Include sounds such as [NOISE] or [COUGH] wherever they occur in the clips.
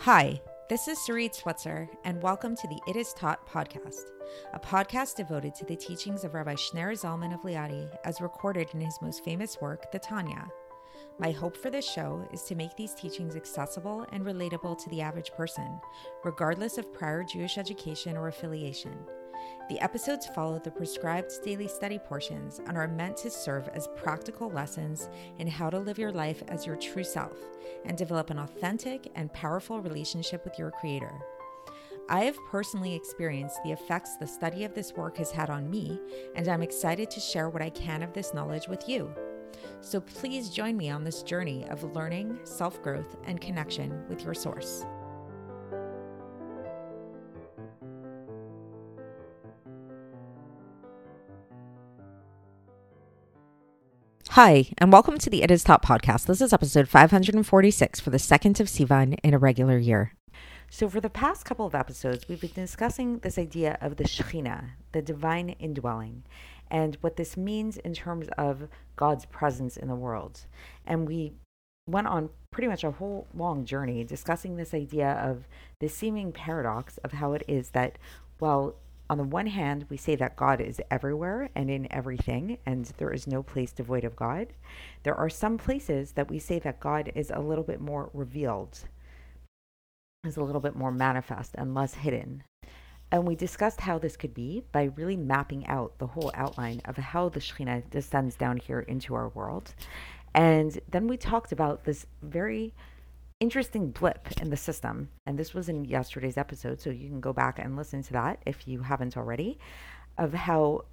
Hi, this is Sarit Switzer, and welcome to the It Is Taught podcast, a podcast devoted to the teachings of Rabbi Schneur Zalman of Liadi as recorded in his most famous work, the Tanya. My hope for this show is to make these teachings accessible and relatable to the average person, regardless of prior Jewish education or affiliation. The episodes follow the prescribed daily study portions and are meant to serve as practical lessons in how to live your life as your true self and develop an authentic and powerful relationship with your Creator. I have personally experienced the effects the study of this work has had on me, and I'm excited to share what I can of this knowledge with you. So please join me on this journey of learning, self growth, and connection with your source. Hi, and welcome to the It Is Taught podcast. This is episode 546 for the second of Sivan in a regular year. So, for the past couple of episodes, we've been discussing this idea of the Shekhinah, the divine indwelling, and what this means in terms of God's presence in the world. And we went on pretty much a whole long journey discussing this idea of the seeming paradox of how it is that while on the one hand, we say that God is everywhere and in everything, and there is no place devoid of God. There are some places that we say that God is a little bit more revealed, is a little bit more manifest and less hidden. And we discussed how this could be by really mapping out the whole outline of how the Shekhinah descends down here into our world. And then we talked about this very interesting blip in the system. And this was in yesterday's episode, so you can go back and listen to that if you haven't already, of how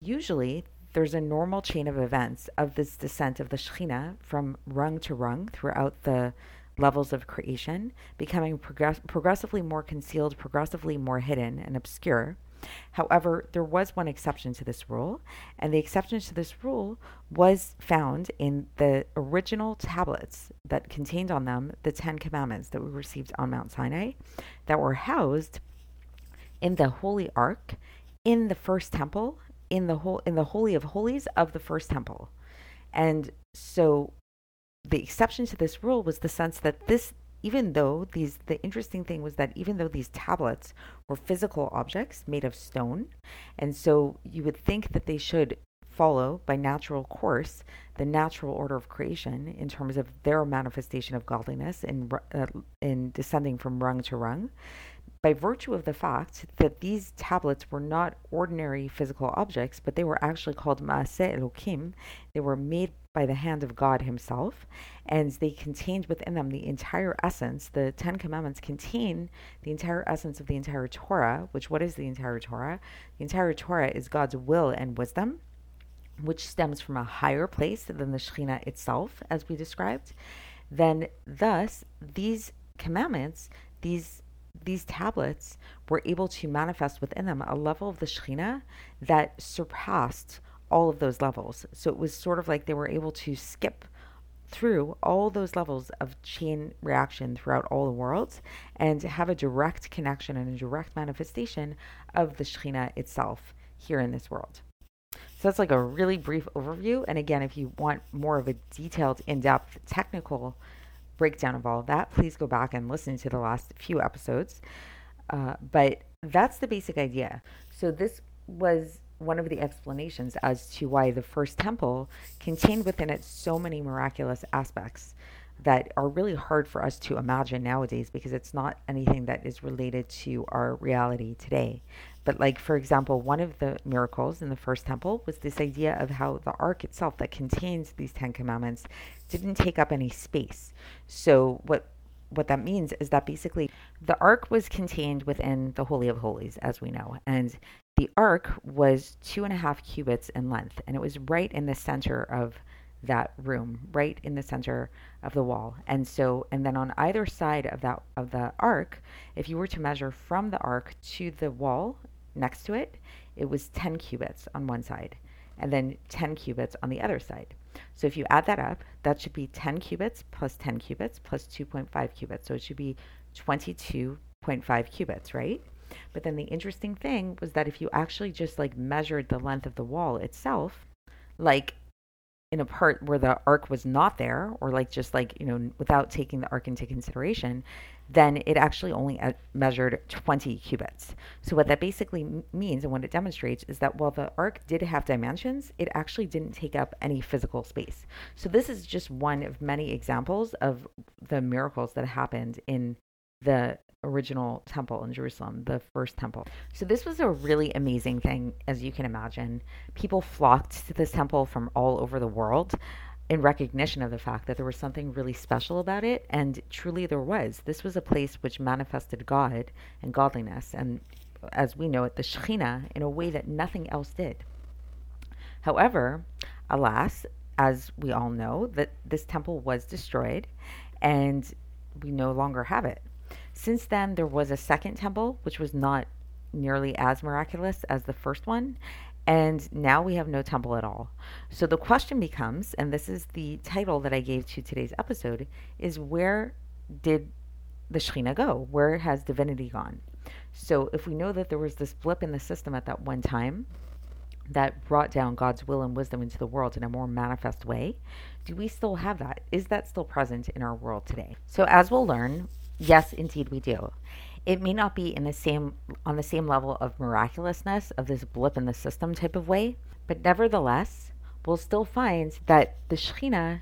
usually there's a normal chain of events of this descent of the Shekhinah from rung to rung throughout the levels of creation, becoming progress- progressively more concealed, progressively more hidden and obscure. However, there was one exception to this rule, and the exception to this rule was found in the original tablets that contained on them the Ten Commandments that we received on Mount Sinai that were housed in the Holy Ark in the first temple in the whole in the holy of holies of the first temple. And so the exception to this rule was the sense that this even though these the interesting thing was that even though these tablets were physical objects made of stone and so you would think that they should follow by natural course the natural order of creation in terms of their manifestation of godliness in uh, in descending from rung to rung by virtue of the fact that these tablets were not ordinary physical objects, but they were actually called Maaseh Elokim. They were made by the hand of God Himself, and they contained within them the entire essence. The Ten Commandments contain the entire essence of the entire Torah, which, what is the entire Torah? The entire Torah is God's will and wisdom, which stems from a higher place than the Shekhinah itself, as we described. Then, thus, these commandments, these these tablets were able to manifest within them a level of the Shekhinah that surpassed all of those levels. So it was sort of like they were able to skip through all those levels of chain reaction throughout all the worlds and have a direct connection and a direct manifestation of the Shekhinah itself here in this world. So that's like a really brief overview. And again, if you want more of a detailed, in depth, technical breakdown of all of that, please go back and listen to the last few episodes. Uh, but that's the basic idea. So this was one of the explanations as to why the first temple contained within it so many miraculous aspects that are really hard for us to imagine nowadays because it's not anything that is related to our reality today. But, like, for example, one of the miracles in the first temple was this idea of how the ark itself, that contains these Ten Commandments, didn't take up any space. So, what what that means is that basically the ark was contained within the Holy of Holies, as we know. And the ark was two and a half cubits in length, and it was right in the center of that room, right in the center of the wall. And so, and then on either side of that of the ark, if you were to measure from the ark to the wall next to it, it was 10 cubits on one side, and then 10 cubits on the other side. So if you add that up, that should be 10 cubits plus 10 cubits plus 2.5 cubits. So it should be 22.5 cubits, right? But then the interesting thing was that if you actually just like measured the length of the wall itself, like in a part where the ark was not there, or like just like, you know, without taking the ark into consideration, then it actually only uh, measured 20 cubits. So, what that basically means and what it demonstrates is that while the ark did have dimensions, it actually didn't take up any physical space. So, this is just one of many examples of the miracles that happened in the original temple in Jerusalem, the first temple. So this was a really amazing thing, as you can imagine. People flocked to this temple from all over the world in recognition of the fact that there was something really special about it, and truly there was. This was a place which manifested God and godliness, and as we know it, the Shekhinah, in a way that nothing else did. However, alas, as we all know, that this temple was destroyed, and we no longer have it. Since then, there was a second temple, which was not nearly as miraculous as the first one. And now we have no temple at all. So the question becomes, and this is the title that I gave to today's episode, is where did the Shekhinah go? Where has divinity gone? So if we know that there was this blip in the system at that one time that brought down God's will and wisdom into the world in a more manifest way, do we still have that? Is that still present in our world today? So as we'll learn, Yes, indeed we do. It may not be in the same on the same level of miraculousness of this blip in the system type of way, but nevertheless, we'll still find that the Shekhinah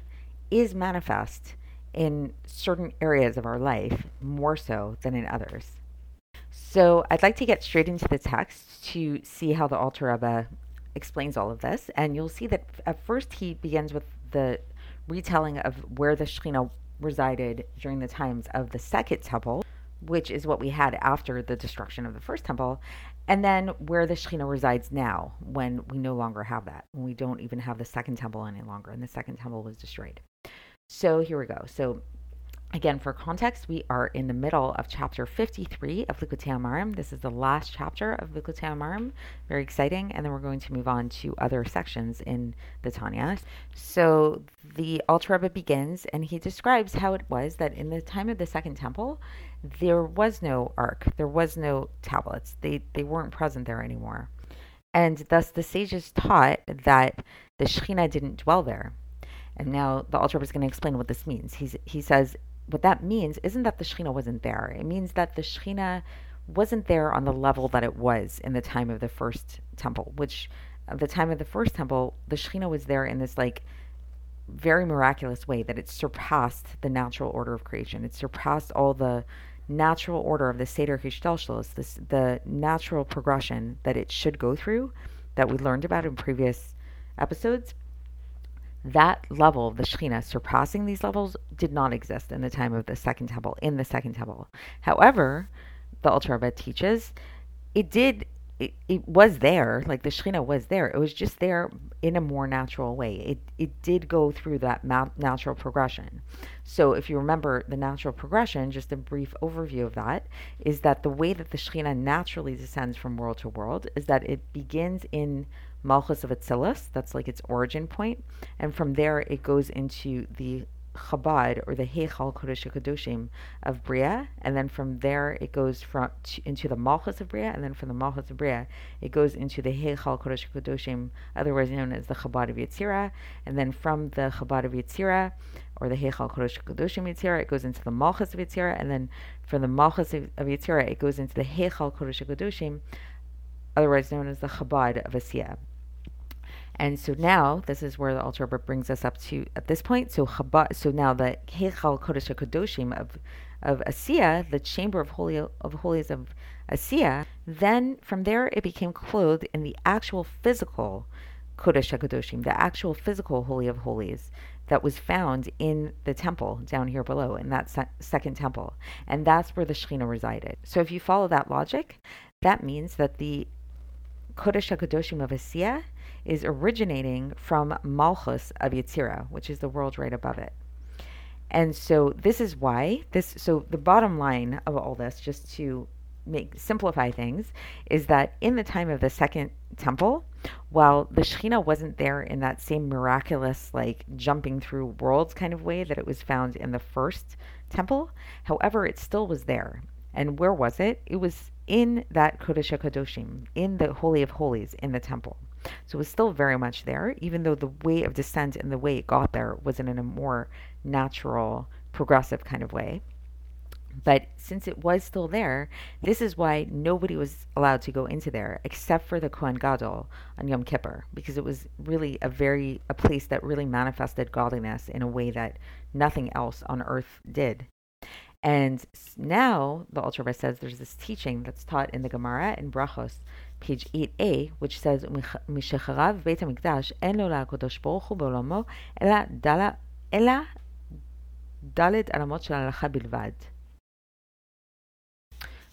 is manifest in certain areas of our life more so than in others. So I'd like to get straight into the text to see how the Alter Rebbe explains all of this. And you'll see that at first he begins with the retelling of where the Shekhinah resided during the times of the second temple, which is what we had after the destruction of the first temple, and then where the Shekhinah resides now, when we no longer have that, when we don't even have the second temple any longer, and the second temple was destroyed. So here we go. So Again, for context, we are in the middle of chapter 53 of Likutei. This is the last chapter of Likutei. Very exciting. And then we're going to move on to other sections in the Tanya. So the Alter Rebbe begins and he describes how it was that in the time of the Second Temple, there was no ark, there was no tablets. They, they weren't present there anymore. And thus the sages taught that the Shekhinah didn't dwell there. And now the Alter Rebbe is going to explain what this means. He's, he says, what that means isn't that the Shekhinah wasn't there. It means that the Shekhinah wasn't there on the level that it was in the time of the first temple, which at the time of the first temple, the Shekhinah was there in this like very miraculous way that it surpassed the natural order of creation. It surpassed all the natural order of the Seder Hishtalshalos, this the natural progression that it should go through that we learned about in previous episodes that level of the Shekhinah surpassing these levels did not exist in the time of the Second Temple, in the Second Temple. However, the Alter Rebbe teaches it did, it, it was there, like the Shekhinah was there. It was just there in a more natural way. It, it did go through that ma- natural progression. So, if you remember the natural progression, just a brief overview of that is that the way that the Shekhinah naturally descends from world to world is that it begins in Malchus of Atzilus. That's like its origin point. and from there it goes into the Chabad or the Heichal Kodesh Kadoshim of Bria, and then from there it goes from to, into the Malchus of Bria, and then from the Malchus of Bria it goes into the Heichal Kodesh Kadoshim, otherwise known as the Chabad of Yetzirah, and then from the Chabad of Yetzirah or the Heichal Kodesh Kadoshim Yetzirah, it goes into the Malchus of Yetzirah, and then from the Malchus of, of it goes into the Heichal Kodesh Kadoshim, otherwise known as the Chabad of Asiya. And so now this is where the Alter Rebbe brings us up to at this point. So Chabad, so now the Heichal Kodesh Kadoshim of of Asiya, the chamber of holy of holies of Asiya, then from there it became clothed in the actual physical Kodesh Kadoshim, the actual physical holy of holies that was found in the temple down here below in that se- second temple, and that's where the Shekhinah resided. So if you follow that logic, that means that the Kodesh HaKadoshim of Asiya is originating from Malchus of Yetzirah, which is the world right above it. And so this is why this so the bottom line of all this just to make simplify things is that in the time of the second temple while the Shekhinah wasn't there in that same miraculous like jumping through worlds kind of way that it was found in the first temple however it still was there and where was it? It was in that Kodesh HaKadoshim, in the Holy of Holies in the temple. So it was still very much there, even though the way of descent and the way it got there was in a more natural, progressive kind of way. But since it was still there, this is why nobody was allowed to go into there except for the Kohen Gadol on Yom Kippur, because it was really a very a place that really manifested godliness in a way that nothing else on earth did. And now the Alter Rebbe says there's this teaching that's taught in the Gemara in Brachos, page 8a, which says, "Mishacharav Beit Hamikdash en lo la'Kadosh Baruch Hu b'olamo ela dala ela dalet alamot shel halacha bilvad."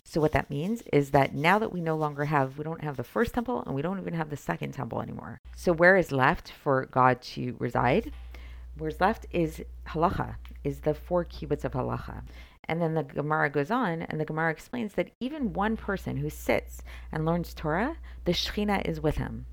So what that means is that now that we no longer have, we don't have the first temple and we don't even have the second temple anymore. So where is left for God to reside? Where's left is halacha, is the four cubits of halacha. And then the Gemara goes on, and the Gemara explains that even one person who sits and learns Torah, the Shechina is with him.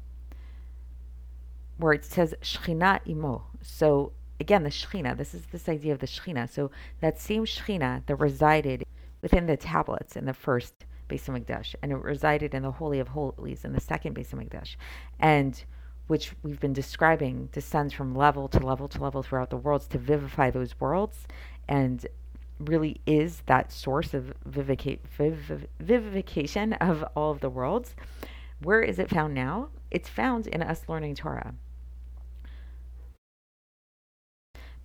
Where it says Shechina imo. So again, the Shechina, this is this idea of the Shechina. So that same Shechina that resided within the tablets in the first Beis Hamikdash, and it resided in the Holy of Holies in the second Beis Hamikdash, and which we've been describing descends from level to level to level throughout the worlds to vivify those worlds, and really is that source of vivica- viv- vivification of all of the worlds. Where is it found now? It's found in us learning Torah.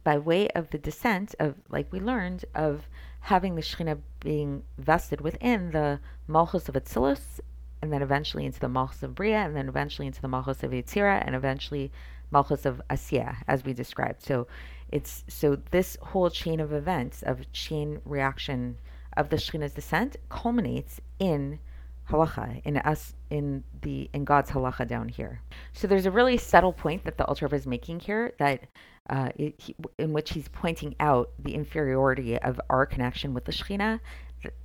By way of the descent of, like we learned, of having the Shekhinah being vested within the Malchus of Atzilus, and then eventually into the Malchus of Bria, and then eventually into the Malchus of Yetzira, and eventually Malchus of Asiya, as we described. So it's so this whole chain of events of chain reaction of the Shekhinah's descent culminates in halacha in us in the in God's halacha down here. So there's a really subtle point that the Alter is making here that uh, it, he, in which he's pointing out the inferiority of our connection with the Shekhinah,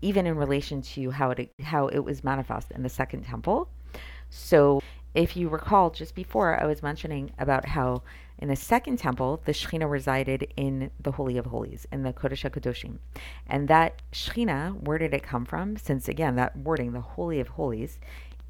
even in relation to how it how it was manifest in the second temple. So if you recall, just before I was mentioning about how in the second temple, the Shekhinah resided in the Holy of Holies, in the Kodesh HaKadoshim. And that Shekhinah, where did it come from? Since, again, that wording, the Holy of Holies,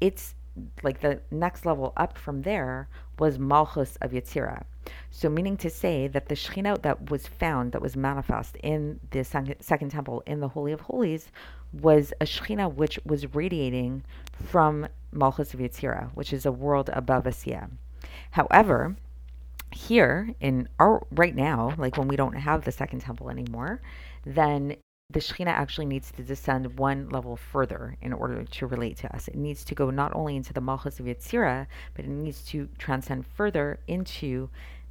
it's like the next level up from there was Malchus of Yetzirah. So, meaning to say that the Shekhinah that was found, that was manifest in the second temple, in the Holy of Holies, was a Shekhinah which was radiating from Malchus of Yetzirah, which is a world above Asiya. However, here in our right now, like when we don't have the second temple anymore, then the Shekhinah actually needs to descend one level further in order to relate to us. It needs to go not only into the Malchus of Yetzirah, but it needs to transcend further into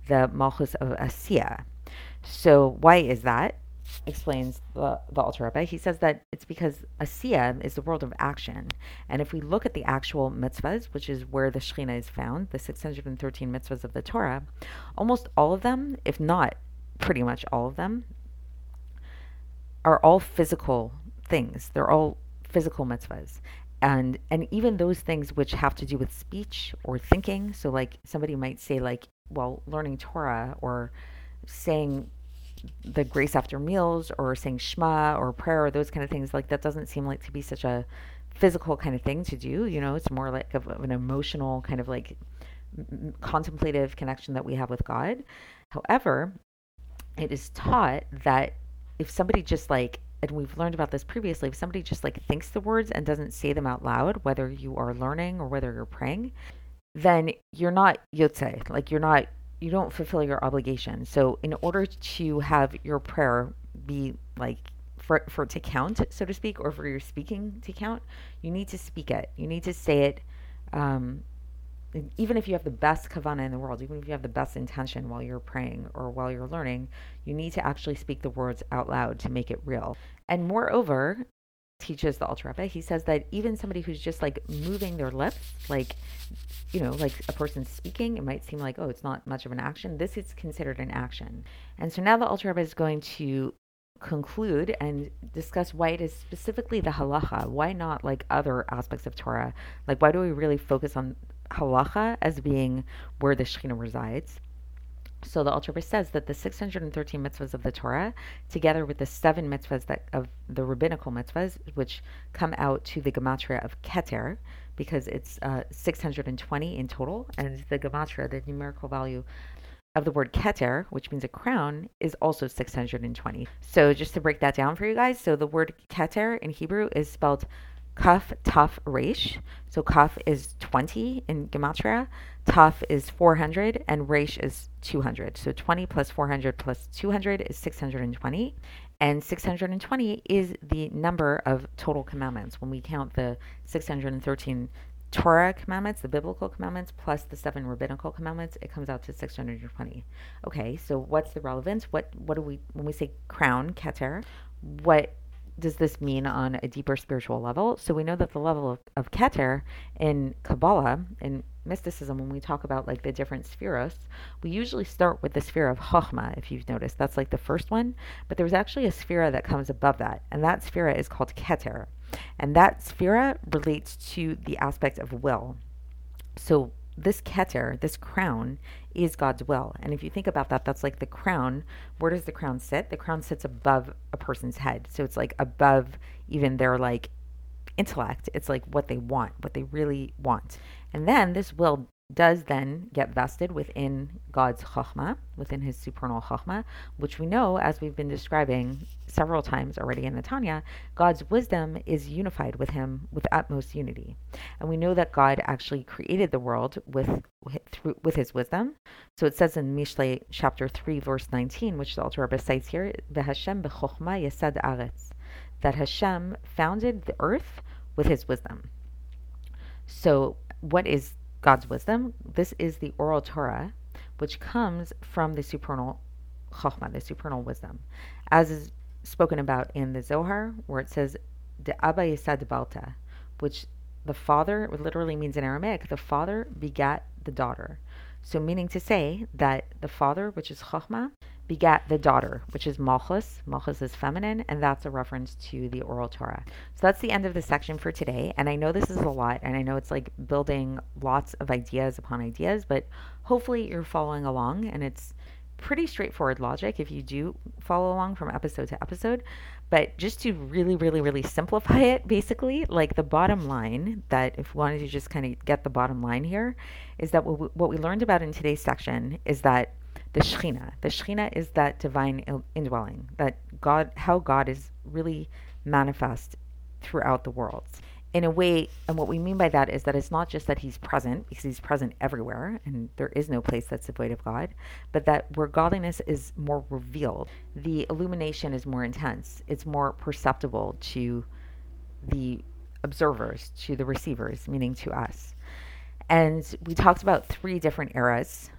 the Malchus of Asiya. So why is that? explains the, the Alter Rebbe. He says that it's because Asiya is the world of action. And if we look at the actual mitzvahs, which is where the Shekhinah is found, the 613 mitzvahs of the Torah, almost all of them, if not pretty much all of them, are all physical things. They're all physical mitzvahs. And and even those things which have to do with speech or thinking. So like somebody might say like, well, learning Torah or saying the grace after meals or saying Shema or prayer or those kind of things, like that doesn't seem like to be such a physical kind of thing to do. You know, it's more like of, of an emotional kind of like contemplative connection that we have with God. However, it is taught that if somebody just like and we've learned about this previously, if somebody just like thinks the words and doesn't say them out loud, whether you are learning or whether you're praying, then you're not yotze, like you're not you don't fulfill your obligation. So in order to have your prayer be like for for it to count, so to speak, or for your speaking to count, you need to speak it. You need to say it. Um, even if you have the best kavana in the world, even if you have the best intention while you're praying or while you're learning, you need to actually speak the words out loud to make it real. And moreover, teaches the Alter Rebbe, he says that even somebody who's just like moving their lips, like, you know, like a person speaking, it might seem like, oh, it's not much of an action. This is considered an action. And so now the Alter Rebbe is going to conclude and discuss why it is specifically the halacha. Why not like other aspects of Torah? Like, why do we really focus on halacha as being where the Shekhinah resides? So the Alter Rebbe says that the 613 mitzvahs of the Torah, together with the seven mitzvahs that, of the rabbinical mitzvahs, which come out to the gematria of Keter, because it's uh, 620 in total, and the gematria, the numerical value of the word keter, which means a crown, is also 620. So just to break that down for you guys, so the word keter in Hebrew is spelled kaf taf resh. So kaf is 20 in gematria, taf is 400, and resh is 200. So 20 plus 400 plus 200 is 620. And 620 is the number of total commandments. When we count the 613 Torah commandments, the biblical commandments, plus the seven rabbinical commandments, it comes out to 620. Okay, so what's the relevance? What what do we when we say crown, keter, what does this mean on a deeper spiritual level? So we know that the level of, of keter in Kabbalah, in mysticism, when we talk about like the different sefiros, we usually start with the sphere of Chokhmah, if you've noticed. That's like the first one. But there's actually a sphere that comes above that, and that sphere is called Keter. And that sefira relates to the aspect of will. So this keter, this crown, is God's will. And if you think about that, that's like the crown. Where does the crown sit? The crown sits above a person's head. So it's like above even their like intellect. It's like what they want, what they really want. And then this will does then get vested within God's chachma, within his supernal chachma, which we know, as we've been describing several times already in the Tanya, God's wisdom is unified with him with utmost unity. And we know that God actually created the world with through, with his wisdom. So it says in Mishle chapter 3, verse 19, which the Alter Rebbe cites here, yesad aretz, that Hashem founded the earth with his wisdom. So what is God's wisdom. This is the oral Torah, which comes from the supernal Chokhmah, the supernal wisdom, as is spoken about in the Zohar, where it says, "De Abba Balta," which the father literally means in Aramaic, the father begat the daughter. So, meaning to say that the father, which is Chokhmah, begat the daughter, which is Malchus. Malchus is feminine, and that's a reference to the oral Torah. So that's the end of the section for today. And I know this is a lot, and I know it's like building lots of ideas upon ideas, but hopefully you're following along, and it's pretty straightforward logic if you do follow along from episode to episode. But just to really, really, really simplify it, basically, like the bottom line that if we wanted to just kind of get the bottom line here, is that what we, what we learned about in today's section is that the Shekhinah. The Shekhinah is that divine indwelling, that God, how God is really manifest throughout the world. In a way, and what we mean by that is that it's not just that He's present, because He's present everywhere, and there is no place that's devoid of God, but that where godliness is more revealed, the illumination is more intense, it's more perceptible to the observers, to the receivers, meaning to us. And we talked about three different eras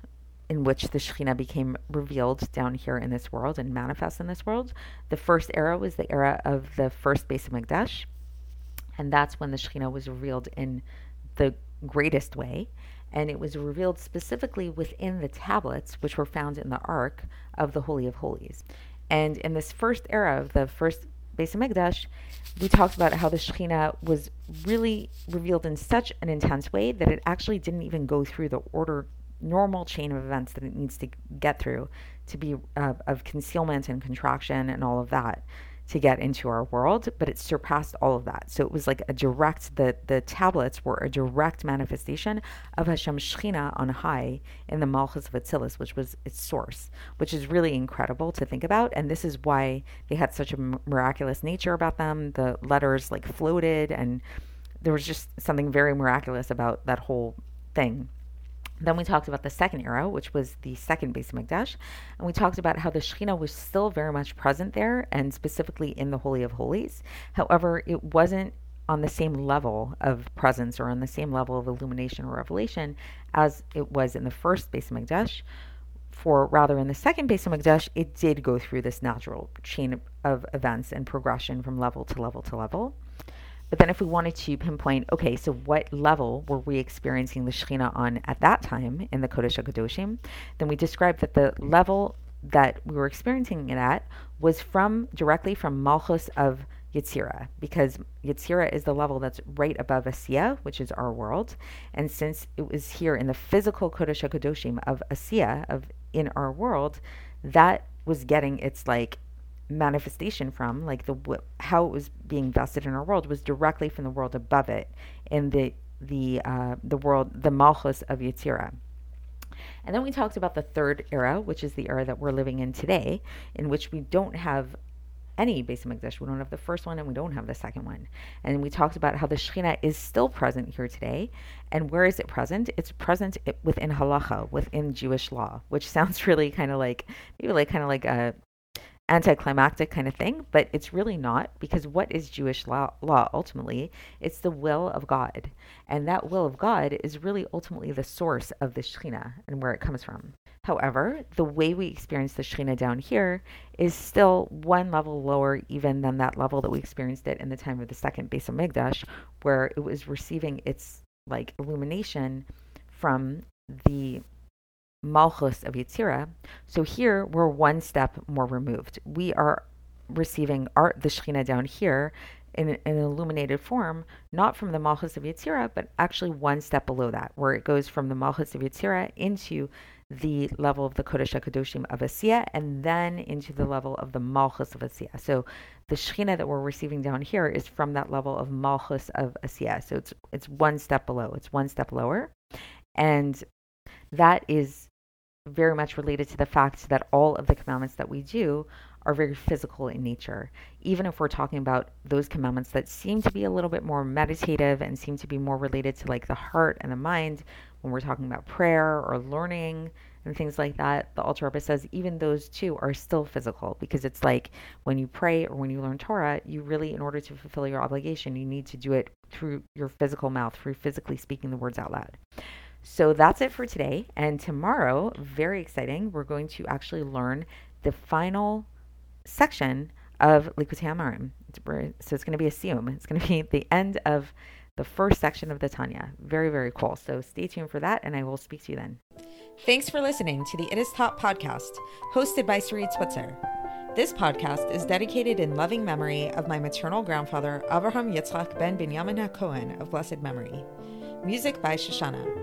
in which the Shekhinah became revealed down here in this world and manifest in this world. The first era was the era of the first Beis Hamikdash, and that's when the Shekhinah was revealed in the greatest way. And it was revealed specifically within the tablets, which were found in the Ark of the Holy of Holies. And in this first era of the first Beis Hamikdash, we talked about how the Shekhinah was really revealed in such an intense way that it actually didn't even go through the order normal chain of events that it needs to get through to be uh, of concealment and contraction and all of that to get into our world, but it surpassed all of that. So it was like a direct, the, the tablets were a direct manifestation of Hashem Shechina on high in the Malchus of Atzilus, which was its source, which is really incredible to think about. And this is why they had such a miraculous nature about them. The letters like floated, and there was just something very miraculous about that whole thing. Then we talked about the second era, which was the second Beis Hamikdash, and we talked about how the Shekhinah was still very much present there, and specifically in the Holy of Holies. However, it wasn't on the same level of presence or on the same level of illumination or revelation as it was in the first Beis Hamikdash. For rather in the second Beis Hamikdash, it did go through this natural chain of events and progression from level to level to level. But then if we wanted to pinpoint, okay, so what level were we experiencing the Shekhinah on at that time in the Kodesh HaKadoshim, then we described that the level that we were experiencing it at was from directly from Malchus of Yetzira because Yetzira is the level that's right above Asiya, which is our world. And since it was here in the physical Kodesh HaKadoshim of Asiya, of in our world, that was getting its like manifestation from, like the how it was being vested in our world was directly from the world above it in the the uh, the world, the Malchus of Yetzira. And then we talked about the third era, which is the era that we're living in today, in which we don't have any Beis Hamikdash. We don't have the first one and we don't have the second one. And we talked about how the Shekhinah is still present here today. And where is it present? It's present within halacha, within Jewish law, which sounds [LAUGHS] really kind of like, maybe like kind of like a anticlimactic kind of thing, but it's really not because what is Jewish law, law ultimately? It's the will of God. And that will of God is really ultimately the source of the Shekhinah and where it comes from. However, the way we experience the Shekhinah down here is still one level lower even than that level that we experienced it in the time of the second Beis Hamikdash, where it was receiving its like illumination from the Malchus of Yetzira. So here we're one step more removed. We are receiving the Shekhinah down here in, in, an illuminated form, not from the Malchus of Yetzira, but actually one step below that, where it goes from the Malchus of Yetzira into the level of the Kodesh HaKadoshim of Asiya, and then into the level of the Malchus of Asiya. So the Shekhinah that we're receiving down here is from that level of Malchus of Asiya. So it's it's one step below. It's one step lower, and that is very much related to the fact that all of the commandments that we do are very physical in nature. Even if we're talking about those commandments that seem to be a little bit more meditative and seem to be more related to like the heart and the mind, when we're talking about prayer or learning and things like that, the Alter Rebbe says even those two are still physical because it's like when you pray or when you learn Torah, you really, in order to fulfill your obligation, you need to do it through your physical mouth, through physically speaking the words out loud. So that's it for today. And tomorrow, very exciting, we're going to actually learn the final section of Likutei. So it's going to be a siyum. It's going [LAUGHS] to be the end of the first section of the Tanya. Very, very cool. So stay tuned for that, and I will speak to you then. Thanks for listening to the It Is Taught podcast, hosted by Sarit Switzer. This podcast is dedicated in loving memory of my maternal grandfather, Avraham Yitzchak ben Binyamin HaKohen of blessed memory. Music by Shoshannah.